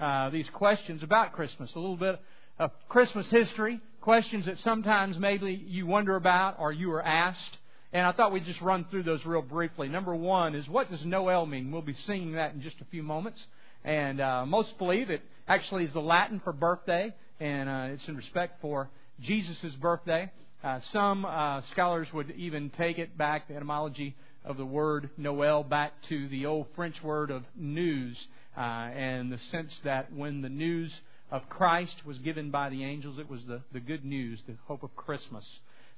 uh, these questions about Christmas, a little bit of Christmas history, questions that sometimes maybe you wonder about or you were asked. And I thought we'd just run through those real briefly. Number one is what does Noel mean? We'll be singing that in just a few moments. And uh, most believe it actually is the Latin for birthday, and uh, it's in respect for Jesus' birthday. Uh, some uh, scholars would even take it back, the etymology of the word Noel, back to the old French word of news, uh, and the sense that when the news of Christ was given by the angels, it was the, the good news, the hope of Christmas.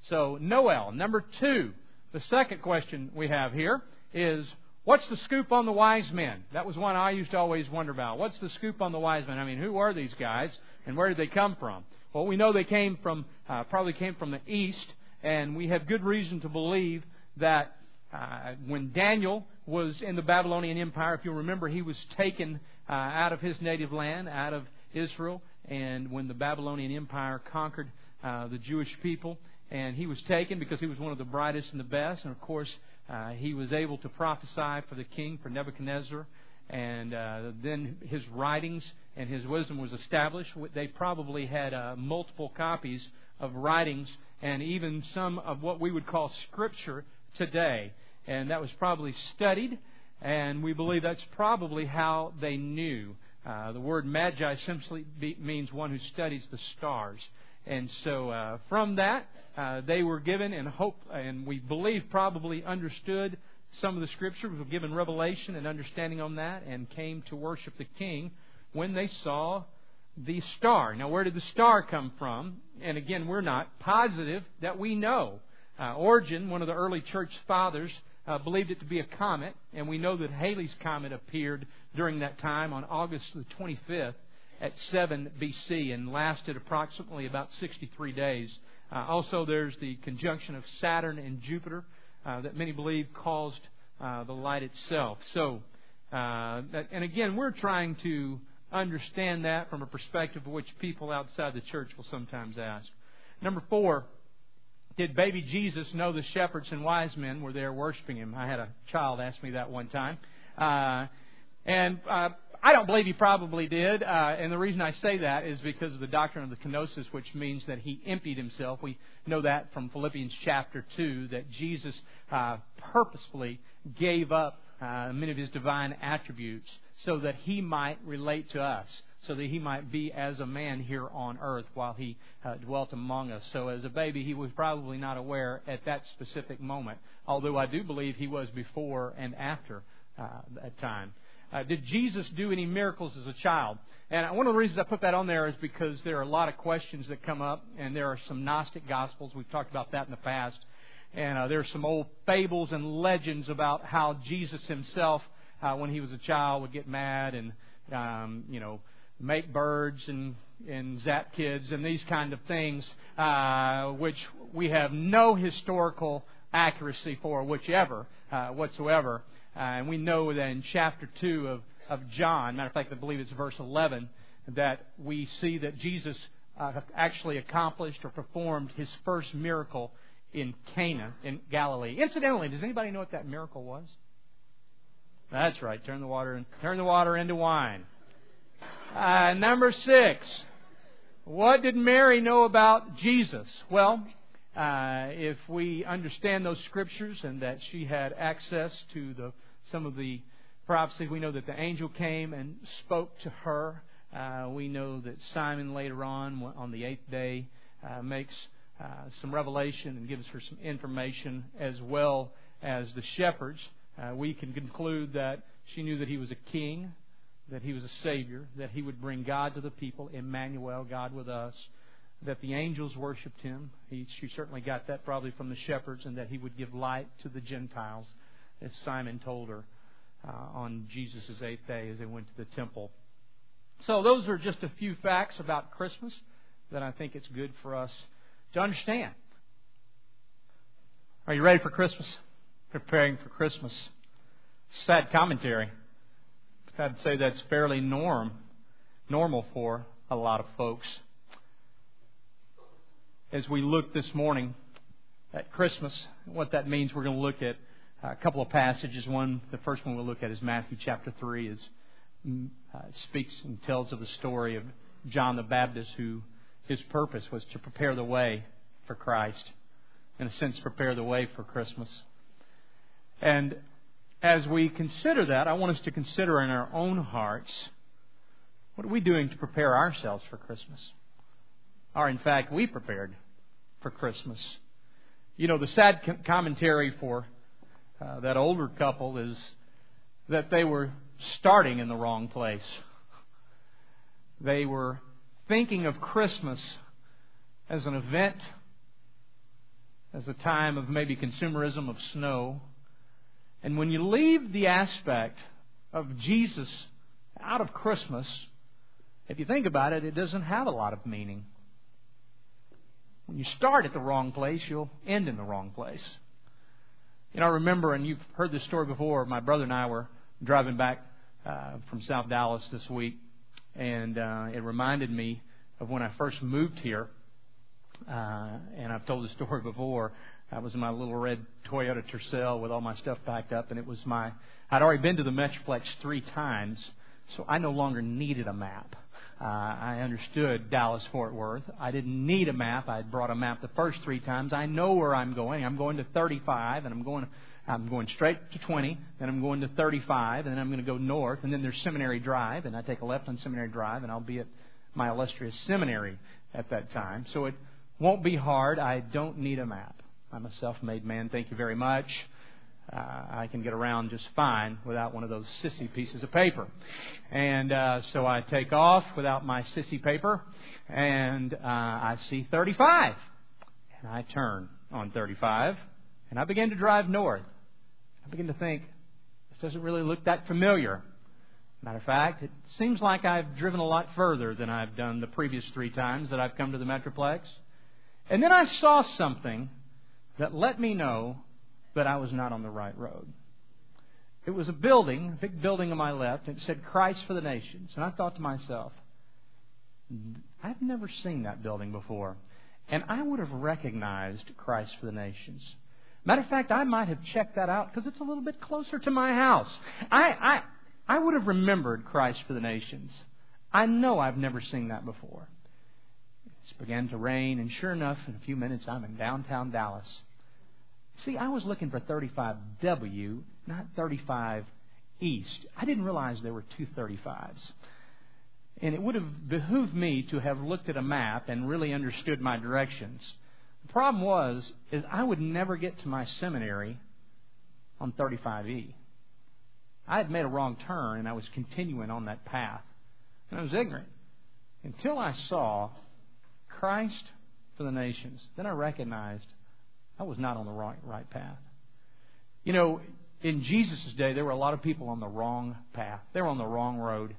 So, Noel. Number two, the second question we have here is What's the scoop on the wise men? That was one I used to always wonder about. What's the scoop on the wise men? I mean, who are these guys and where did they come from? Well, we know they came from, uh, probably came from the east, and we have good reason to believe that uh, when Daniel was in the Babylonian Empire, if you remember, he was taken uh, out of his native land, out of Israel, and when the Babylonian Empire conquered uh, the Jewish people, and he was taken because he was one of the brightest and the best, and of course, uh, he was able to prophesy for the king, for Nebuchadnezzar, and uh, then his writings and his wisdom was established. They probably had uh, multiple copies of writings and even some of what we would call scripture today. And that was probably studied, and we believe that's probably how they knew. Uh, the word magi simply be, means one who studies the stars. And so uh, from that, uh, they were given and hope, and we believe probably understood some of the scriptures, were given revelation and understanding on that, and came to worship the King when they saw the star. Now, where did the star come from? And again, we're not positive that we know. Uh, Origen, one of the early church fathers, uh, believed it to be a comet, and we know that Halley's comet appeared during that time on August the 25th at 7 BC and lasted approximately about 63 days. Uh, also, there's the conjunction of Saturn and Jupiter uh, that many believe caused uh, the light itself. So, uh, and again, we're trying to understand that from a perspective which people outside the church will sometimes ask. Number four, did baby Jesus know the shepherds and wise men were there worshiping him? I had a child ask me that one time. Uh, and uh, I don't believe he probably did, uh, and the reason I say that is because of the doctrine of the kenosis, which means that he emptied himself. We know that from Philippians chapter 2, that Jesus uh, purposefully gave up uh, many of his divine attributes so that he might relate to us, so that he might be as a man here on earth while he uh, dwelt among us. So as a baby, he was probably not aware at that specific moment, although I do believe he was before and after uh, that time. Uh, did Jesus do any miracles as a child? And one of the reasons I put that on there is because there are a lot of questions that come up, and there are some Gnostic Gospels. We've talked about that in the past. And uh, there are some old fables and legends about how Jesus himself, uh, when he was a child, would get mad and, um, you know, make birds and, and zap kids and these kind of things, uh, which we have no historical accuracy for, whichever, uh, whatsoever. Uh, and we know that in chapter 2 of, of John, matter of fact, I believe it's verse 11, that we see that Jesus uh, actually accomplished or performed his first miracle in Cana in Galilee. Incidentally, does anybody know what that miracle was? That's right. Turn the water turn the water into wine. Uh, number six. What did Mary know about Jesus? Well, uh, if we understand those scriptures and that she had access to the some of the prophecy, we know that the angel came and spoke to her. Uh, we know that Simeon later on, on the eighth day, uh, makes uh, some revelation and gives her some information as well as the shepherds. Uh, we can conclude that she knew that he was a king, that he was a savior, that he would bring God to the people, Emmanuel, God with us that the angels worshipped him. He, she certainly got that probably from the shepherds, and that he would give light to the Gentiles, as Simeon told her uh, on Jesus' eighth day as they went to the temple. So, those are just a few facts about Christmas that I think it's good for us to understand. Are you ready for Christmas? Preparing for Christmas. Sad commentary. I'd say that's fairly norm, normal for a lot of folks as we look this morning at Christmas, what that means, we're going to look at a couple of passages. One, the first one we'll look at is Matthew chapter 3, as uh, speaks and tells of the story of John the Baptist, who his purpose was to prepare the way for Christ. In a sense, prepare the way for Christmas. And as we consider that, I want us to consider in our own hearts what are we doing to prepare ourselves for Christmas? Or, in fact, we prepared for Christmas. You know, the sad commentary for uh, that older couple is that they were starting in the wrong place. They were thinking of Christmas as an event, as a time of maybe consumerism of snow. And when you leave the aspect of Jesus out of Christmas, if you think about it, it doesn't have a lot of meaning. When you start at the wrong place, you'll end in the wrong place. You know, I remember, and you've heard this story before, my brother and I were driving back uh, from South Dallas this week, and uh, it reminded me of when I first moved here. Uh, and I've told the story before. I was in my little red Toyota Tercel with all my stuff packed up, and it was my. I'd already been to the Metroplex three times, so I no longer needed a map. Uh, I understood Dallas Fort Worth. I didn't need a map. I brought a map the first three times. I know where I'm going. I'm going to 35, and I'm going. I'm going straight to 20, then I'm going to 35, and then I'm going to go north, and then there's Seminary Drive, and I take a left on Seminary Drive, and I'll be at my illustrious seminary at that time. So it won't be hard. I don't need a map. I'm a self-made man. Thank you very much uh, I can get around just fine without one of those sissy pieces of paper. And uh, so I take off without my sissy paper, and uh, I see 35. And I turn on 35, and I begin to drive north. I begin to think, this doesn't really look that familiar. Matter of fact, it seems like I've driven a lot further than I've done the previous three times that I've come to the Metroplex. And then I saw something that let me know that I was not on the right road. It was a building, a big building on my left, and it said Christ for the Nations. And I thought to myself, I've never seen that building before. And I would have recognized Christ for the Nations. Matter of fact, I might have checked that out because it's a little bit closer to my house. I, I, I would have remembered Christ for the Nations. I know I've never seen that before. It began to rain, and sure enough, in a few minutes, I'm in downtown Dallas. See, I was looking for 35W, not 35 East. I didn't realize there were two 35s. And it would have behooved me to have looked at a map and really understood my directions. The problem was, is I would never get to my seminary on 35E. I had made a wrong turn and I was continuing on that path. And I was ignorant. Until I saw Christ for the nations. Then I recognized I was not on the right, right path. You know, in Jesus' day, there were a lot of people on the wrong path. They were on the wrong road.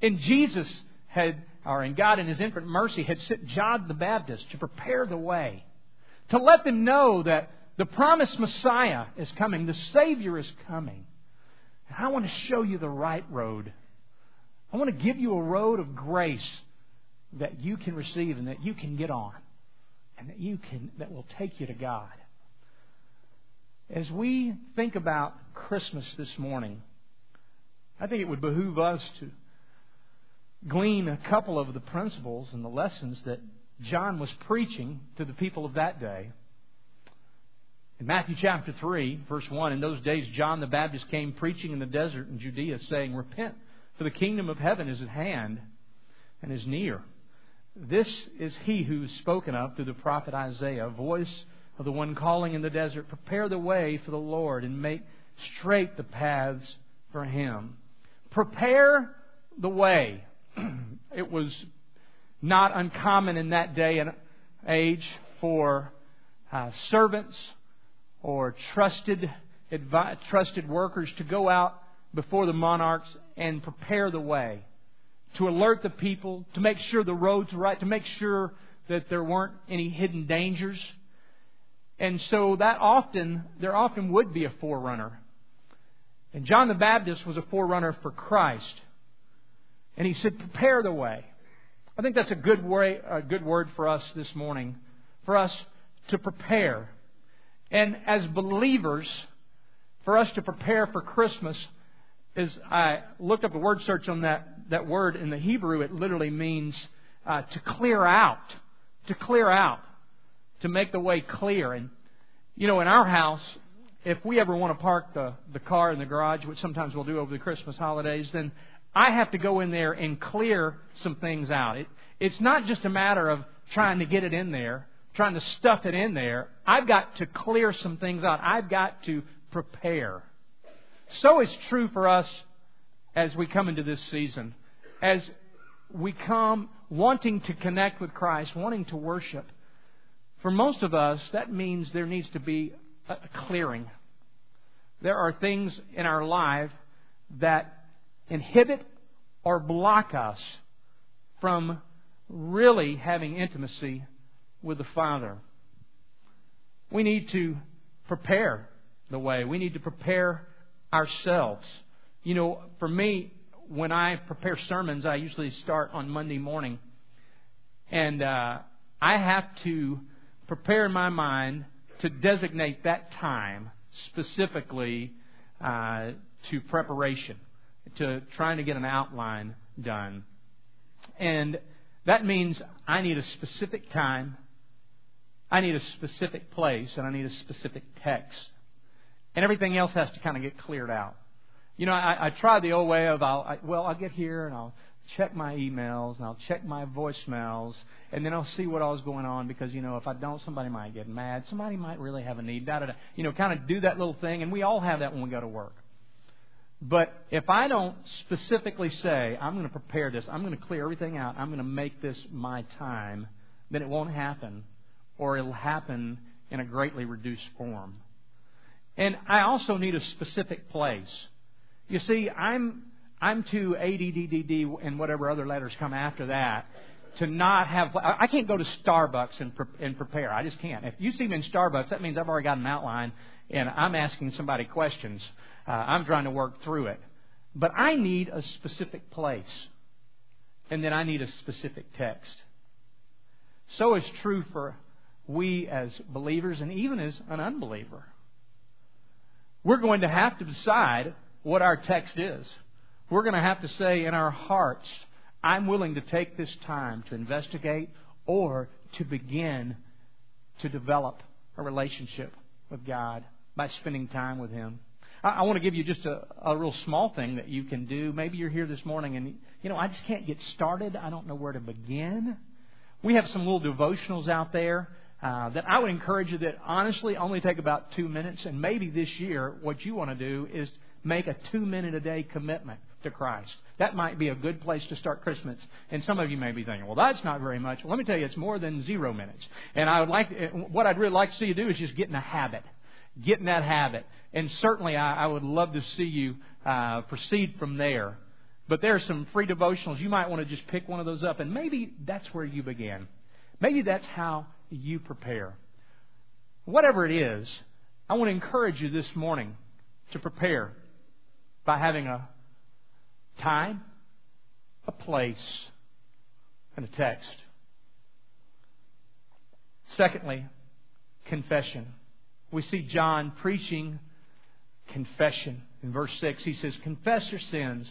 And Jesus had, or in God in His infinite mercy, had sent John the Baptist to prepare the way, to let them know that the promised Messiah is coming, the Savior is coming. And I want to show you the right road. I want to give you a road of grace that you can receive and that you can get on and that you can that will take you to God. As we think about Christmas this morning, I think it would behoove us to glean a couple of the principles and the lessons that John was preaching to the people of that day. In Matthew chapter 3, verse 1, in those days John the Baptist came preaching in the desert in Judea, saying, Repent, for the kingdom of heaven is at hand and is near. This is he who is spoken of through the prophet Isaiah, voice of the one calling in the desert, Prepare the way for the Lord and make straight the paths for him. Prepare the way. it was not uncommon in that day and age for uh, servants or trusted advi- trusted workers to go out before the monarchs and prepare the way to alert the people, to make sure the roads were right, to make sure that there weren't any hidden dangers. And so that often, there often would be a forerunner. And John the Baptist was a forerunner for Christ. And he said, prepare the way. I think that's a good, way, a good word for us this morning, for us to prepare. And as believers, for us to prepare for Christmas, as I looked up a word search on that, that word in the Hebrew, it literally means uh, to clear out. To clear out. To make the way clear. And, you know, in our house, if we ever want to park the, the car in the garage, which sometimes we'll do over the Christmas holidays, then I have to go in there and clear some things out. It, it's not just a matter of trying to get it in there, trying to stuff it in there. I've got to clear some things out. I've got to prepare. So is true for us as we come into this season. As we come wanting to connect with Christ, wanting to worship. For most of us, that means there needs to be a clearing. There are things in our life that inhibit or block us from really having intimacy with the Father. We need to prepare the way. We need to prepare ourselves. You know, for me, when I prepare sermons, I usually start on Monday morning. And uh, I have to prepare in my mind to designate that time specifically uh, to preparation, to trying to get an outline done. And that means I need a specific time, I need a specific place, and I need a specific text. And everything else has to kind of get cleared out. You know, I, I tried the old way of, I'll, I, well, I'll get here and I'll check my emails and I'll check my voicemails and then I'll see what all's going on because you know if I don't somebody might get mad somebody might really have a need da da da you know kind of do that little thing and we all have that when we go to work but if I don't specifically say, I'm going to prepare this, I'm going to clear everything out, I'm going to make this my time, then it won't happen, or it'll happen in a greatly reduced form. And I also need a specific place. You see, I'm I'm too ADDDD and whatever other letters come after that to not have. I can't go to Starbucks and, pre- and prepare. I just can't. If you see me in Starbucks, that means I've already got an outline and I'm asking somebody questions. Uh, I'm trying to work through it. But I need a specific place. And then I need a specific text. So is true for we as believers and even as an unbeliever. We're going to have to decide what our text is. We're going to have to say in our hearts, I'm willing to take this time to investigate or to begin to develop a relationship with God by spending time with Him. I, want to give you just a, a real small thing that you can do. Maybe you're here this morning and, you know, I just can't get started. I don't know where to begin. We have some little devotionals out there. Uh, that I would encourage you that honestly only take about two minutes, and maybe this year what you want to do is make a two minute a day commitment to Christ. That might be a good place to start Christmas. And some of you may be thinking, well, that's not very much. Well, let me tell you, it's more than zero minutes. And I would like, what I'd really like to see you do is just get in a habit get in that habit. And certainly, I, I would love to see you uh, proceed from there. But there are some free devotionals. You might want to just pick one of those up, and maybe that's where you begin. Maybe that's how you prepare. Whatever it is, I want to encourage you this morning to prepare by having a time, a place, and a text. Secondly, confession we see John preaching confession. In verse 6, he says, Confess your sins.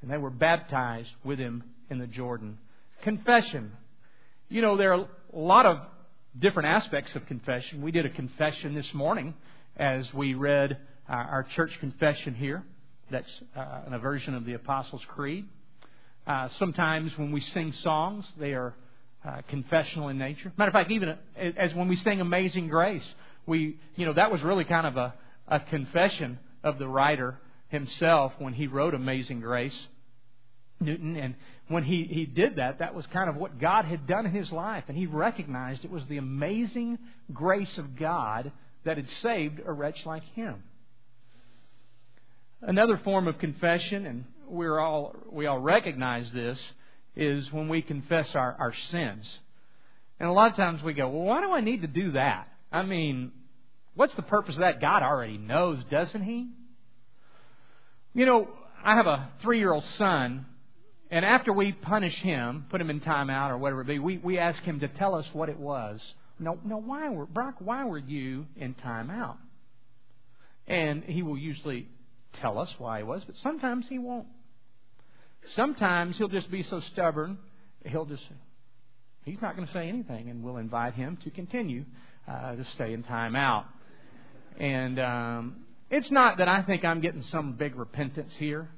And they were baptized with him in the Jordan. Confession. You know, there are a lot of different aspects of confession. We did a confession this morning as we read uh, our church confession here. That's uh, a version of the Apostles' Creed. Uh, sometimes when we sing songs, they are uh, confessional in nature. Matter of fact, even as when we sing Amazing Grace, we, you know, that was really kind of a, a confession of the writer himself when he wrote Amazing Grace, Newton. And when he, he did that, that was kind of what God had done in his life. And he recognized it was the amazing grace of God that had saved a wretch like him. Another form of confession, and we're all, we all recognize this, is when we confess our, our sins. And a lot of times we go, well, why do I need to do that? I mean, what's the purpose of that? God already knows, doesn't He? You know, I have a three year old son, and after we punish him, put him in timeout or whatever it be, we, we ask him to tell us what it was. No, no, why were, Brock, why were you in timeout? And he will usually tell us why he was, but sometimes he won't. Sometimes he'll just be so stubborn, he'll just he's not going to say anything, and we'll invite him to continue uh, to stay in time out. And um, it's not that I think I'm getting some big repentance here.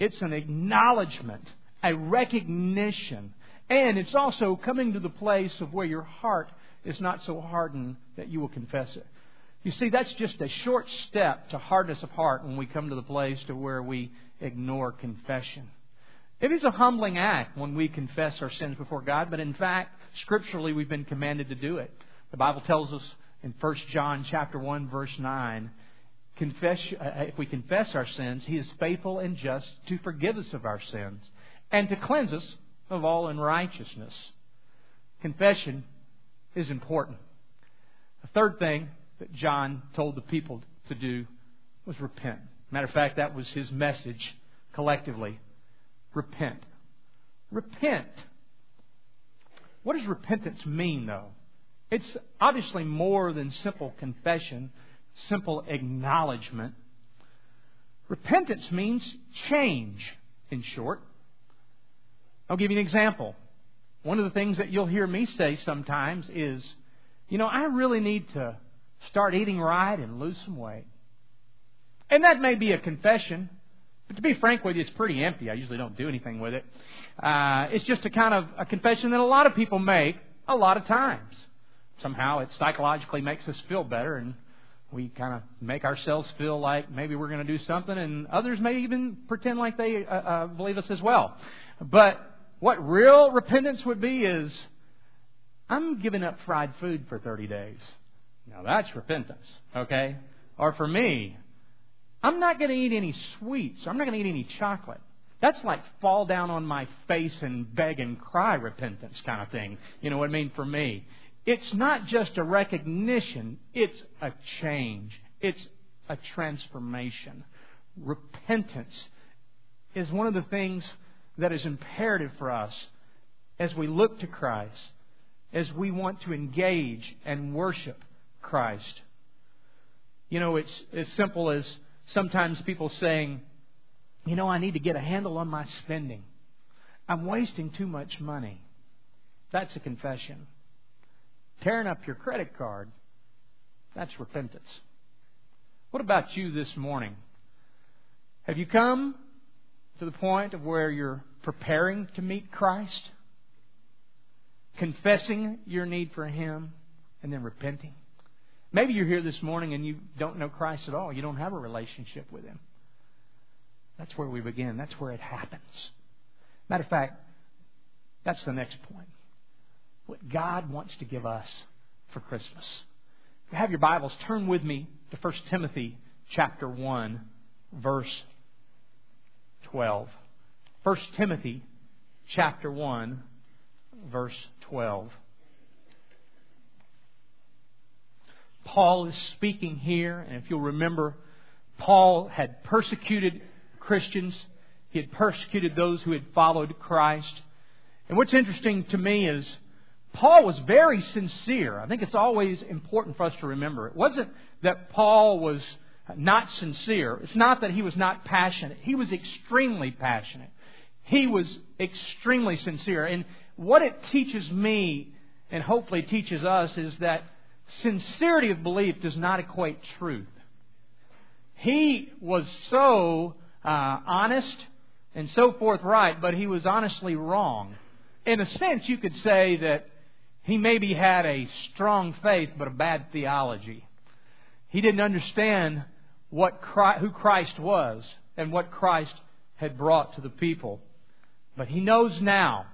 It's an acknowledgement, a recognition, and it's also coming to the place of where your heart is not so hardened that you will confess it. You see, that's just a short step to hardness of heart when we come to the place to where we ignore confession. It is a humbling act when we confess our sins before God, but in fact, scripturally we've been commanded to do it. The Bible tells us in 1 John chapter 1 verse 9, confess, uh, if we confess our sins, he is faithful and just to forgive us of our sins and to cleanse us of all unrighteousness. Confession is important. The third thing that John told the people to do was repent. Matter of fact, that was his message collectively. Repent. Repent. What does repentance mean, though? It's obviously more than simple confession, simple acknowledgement. Repentance means change, in short. I'll give you an example. One of the things that you'll hear me say sometimes is, you know, I really need to start eating right and lose some weight. And that may be a confession, but to be frank with you, it's pretty empty. I usually don't do anything with it. Uh, it's just a kind of a confession that a lot of people make a lot of times. Somehow it psychologically makes us feel better, and we kind of make ourselves feel like maybe we're going to do something, and others may even pretend like they uh, uh, believe us as well. But what real repentance would be is, I'm giving up fried food for 30 days. Now that's repentance, okay? Or for me, I'm not going to eat any sweets. I'm not going to eat any chocolate. That's like fall down on my face and beg and cry repentance kind of thing. You know what I mean? For me, it's not just a recognition, it's a change, it's a transformation. Repentance is one of the things that is imperative for us as we look to Christ, as we want to engage and worship Christ. You know, it's as simple as sometimes people saying, you know, I need to get a handle on my spending. I'm wasting too much money. That's a confession. Tearing up your credit card, that's repentance. What about you this morning? Have you come to the point of where you're preparing to meet Christ? Confessing your need for Him and then repenting? Maybe you're here this morning and you don't know Christ at all. You don't have a relationship with Him. That's where we begin. That's where it happens. Matter of fact, that's the next point. What God wants to give us for Christmas. If you have your Bibles, turn with me to 1 Timothy chapter 1, verse 12. 1 Timothy chapter 1, verse 12. Paul is speaking here, and if you'll remember, Paul had persecuted Christians. He had persecuted those who had followed Christ. And what's interesting to me is Paul was very sincere. I think it's always important for us to remember. It wasn't that Paul was not sincere. It's not that he was not passionate. He was extremely passionate. He was extremely sincere. And what it teaches me, and hopefully teaches us, is that sincerity of belief does not equate truth. He was so uh, honest and so forthright, but he was honestly wrong. In a sense, you could say that he maybe had a strong faith but a bad theology. He didn't understand what Christ, who Christ was and what Christ had brought to the people. But he knows now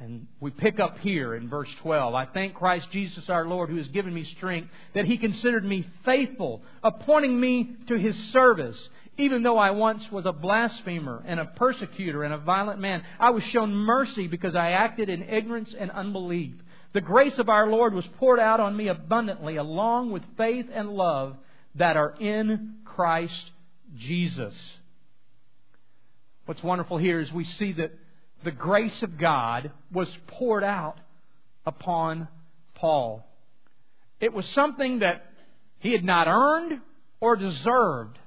and we pick up here in verse 12. I thank Christ Jesus our Lord who has given me strength that he considered me faithful, appointing me to his service. Even though I once was a blasphemer and a persecutor and a violent man, I was shown mercy because I acted in ignorance and unbelief. The grace of our Lord was poured out on me abundantly along with faith and love that are in Christ Jesus. What's wonderful here is we see that the grace of God was poured out upon Paul. It was something that he had not earned or deserved,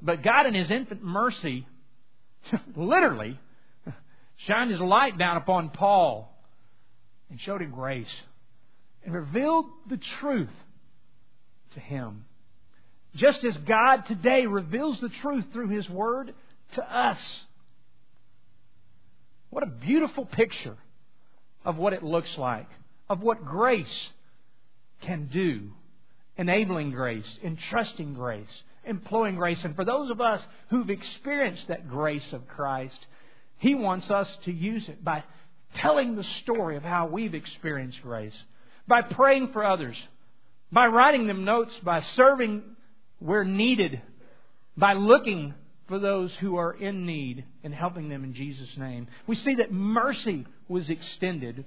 But God, in His infinite mercy, literally shined His light down upon Paul and showed him grace and revealed the truth to him. Just as God today reveals the truth through His Word to us. What a beautiful picture of what it looks like, of what grace can do. Enabling grace, entrusting grace, employing grace. And for those of us who've experienced that grace of Christ, He wants us to use it by telling the story of how we've experienced grace, by praying for others, by writing them notes, by serving where needed, by looking for those who are in need and helping them in Jesus' name. We see that mercy was extended,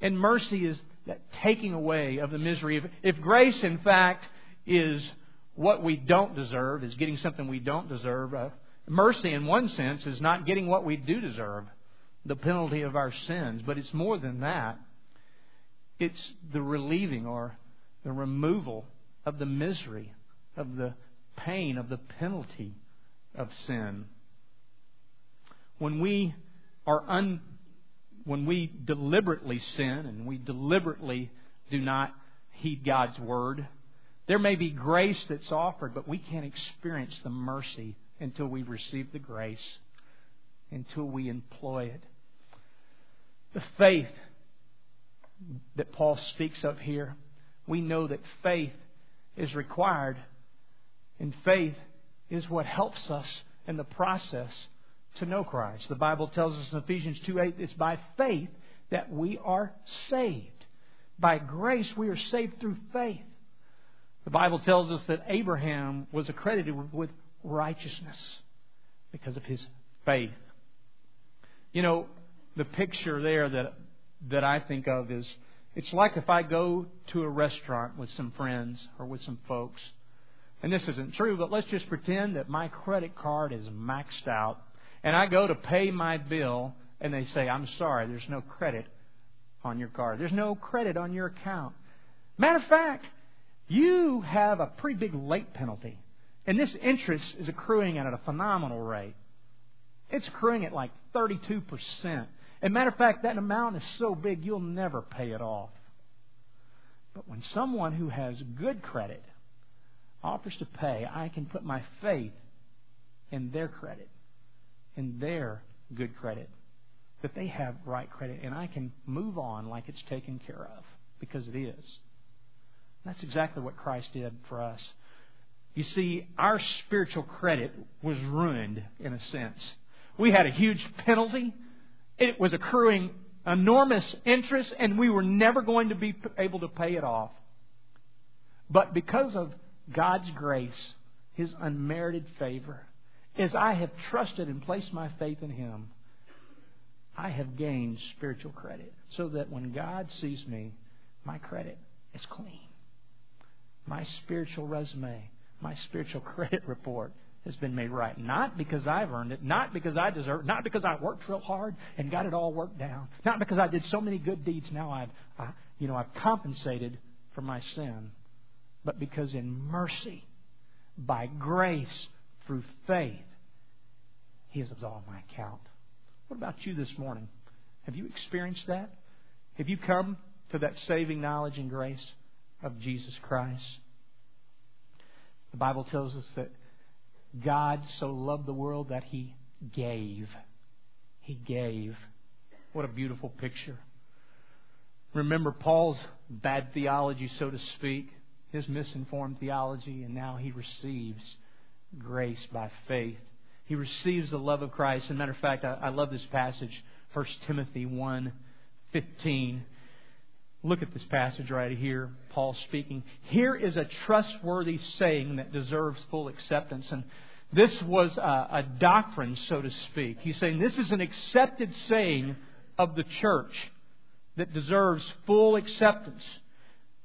and mercy is that taking away of the misery. If, if grace, in fact, is what we don't deserve, is getting something we don't deserve, uh, mercy, in one sense, is not getting what we do deserve, the penalty of our sins. But it's more than that. It's the relieving or the removal of the misery, of the pain, of the penalty of sin. When we are un, when we deliberately sin and we deliberately do not heed God's word, there may be grace that's offered, but we can't experience the mercy until we receive the grace, until we employ it. The faith that Paul speaks of here, we know that faith is required, and faith is what helps us in the process to know Christ. The Bible tells us in Ephesians 2 8, it's by faith that we are saved. By grace, we are saved through faith. The Bible tells us that Abraham was accredited with righteousness because of his faith. You know, the picture there that that I think of is it's like if I go to a restaurant with some friends or with some folks and this isn't true, but let's just pretend that my credit card is maxed out, and I go to pay my bill, and they say, I'm sorry, there's no credit on your card. There's no credit on your account. Matter of fact, you have a pretty big late penalty. And this interest is accruing at a phenomenal rate. It's accruing at like 32%. And matter of fact, that amount is so big you'll never pay it off. But when someone who has good credit offers to pay, I can put my faith in their credit, in their good credit, that they have right credit, and I can move on like it's taken care of because it is. That's exactly what Christ did for us. You see, our spiritual credit was ruined in a sense. We had a huge penalty. It was accruing enormous interest, and we were never going to be able to pay it off. But because of God's grace, His unmerited favor, as I have trusted and placed my faith in Him, I have gained spiritual credit. So that when God sees me, my credit is clean. My spiritual resume, my spiritual credit report has been made right. Not because I've earned it, not because I deserve it, not because I worked real hard and got it all worked down, not because I did so many good deeds. Now I've, I, you know, I've compensated for my sin but because in mercy, by grace, through faith, He has absolved my account. What about you this morning? Have you experienced that? Have you come to that saving knowledge and grace of Jesus Christ? The Bible tells us that God so loved the world that He gave. He gave. What a beautiful picture. Remember Paul's bad theology, so to speak his misinformed theology, and now he receives grace by faith. He receives the love of Christ. As a matter of fact, I, I love this passage, 1 Timothy 1 15. Look at this passage right here, Paul speaking. Here is a trustworthy saying that deserves full acceptance. And this was a, a doctrine, so to speak. He's saying this is an accepted saying of the church that deserves full acceptance.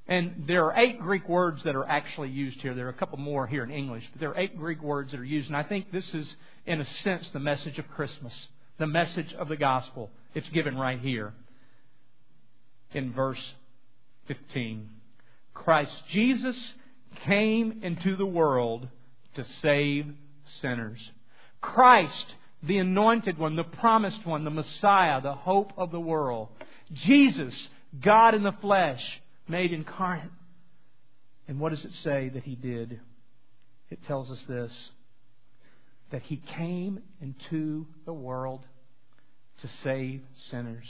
And there are eight Greek words that are actually used here. There are a couple more here in English, but there are eight Greek words that are used. And I think this is, in a sense, the message of Christmas, the message of the gospel. It's given right here in verse 15. Christ Jesus came into the world to save sinners. Christ, the anointed one, the promised one, the Messiah, the hope of the world. Jesus, God in the flesh, made incarnate. And what does it say that he did? It tells us this that he came into the world to save sinners.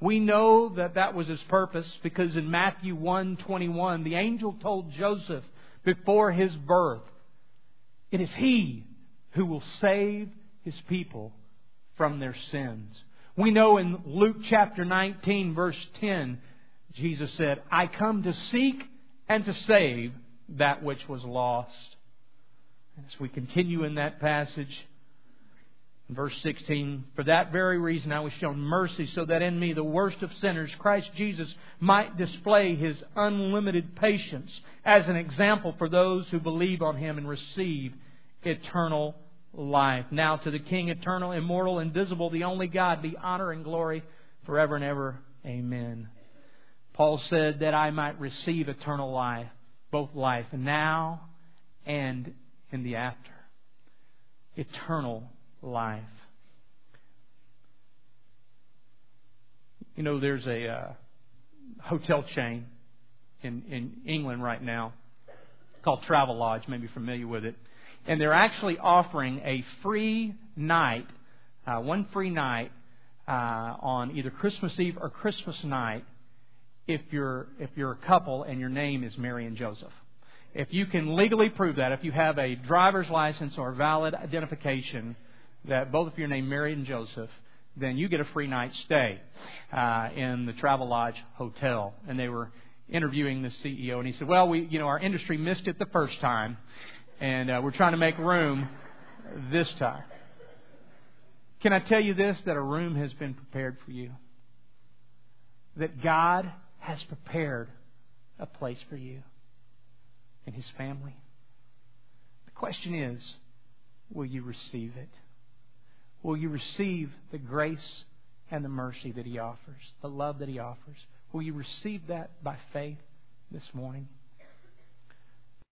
We know that that was his purpose because in Matthew 1:21 the angel told Joseph before his birth it is he who will save his people from their sins. We know in Luke chapter 19 verse 10 Jesus said, "I come to seek and to save that which was lost." As we continue in that passage, Verse 16, For that very reason I was shown mercy, so that in me, the worst of sinners, Christ Jesus might display his unlimited patience as an example for those who believe on him and receive eternal life. Now to the King, eternal, immortal, invisible, the only God, be honor and glory forever and ever. Amen. Paul said that I might receive eternal life, both life now and in the after. Eternal life. You know, there's a uh, hotel chain in, in England right now called Travelodge. Maybe familiar with it. And they're actually offering a free night, uh, one free night uh, on either Christmas Eve or Christmas night if you're if you're a couple and your name is Mary and Joseph. If you can legally prove that, if you have a driver's license or valid identification that both of you are named Mary and Joseph, then you get a free night stay uh, in the Travelodge Hotel. And they were interviewing the CEO, and he said, "Well, we, you know, our industry missed it the first time, and uh, we're trying to make room this time." Can I tell you this? That a room has been prepared for you. That God has prepared a place for you and His family. The question is, will you receive it? Will you receive the grace and the mercy that He offers, the love that He offers? Will you receive that by faith this morning?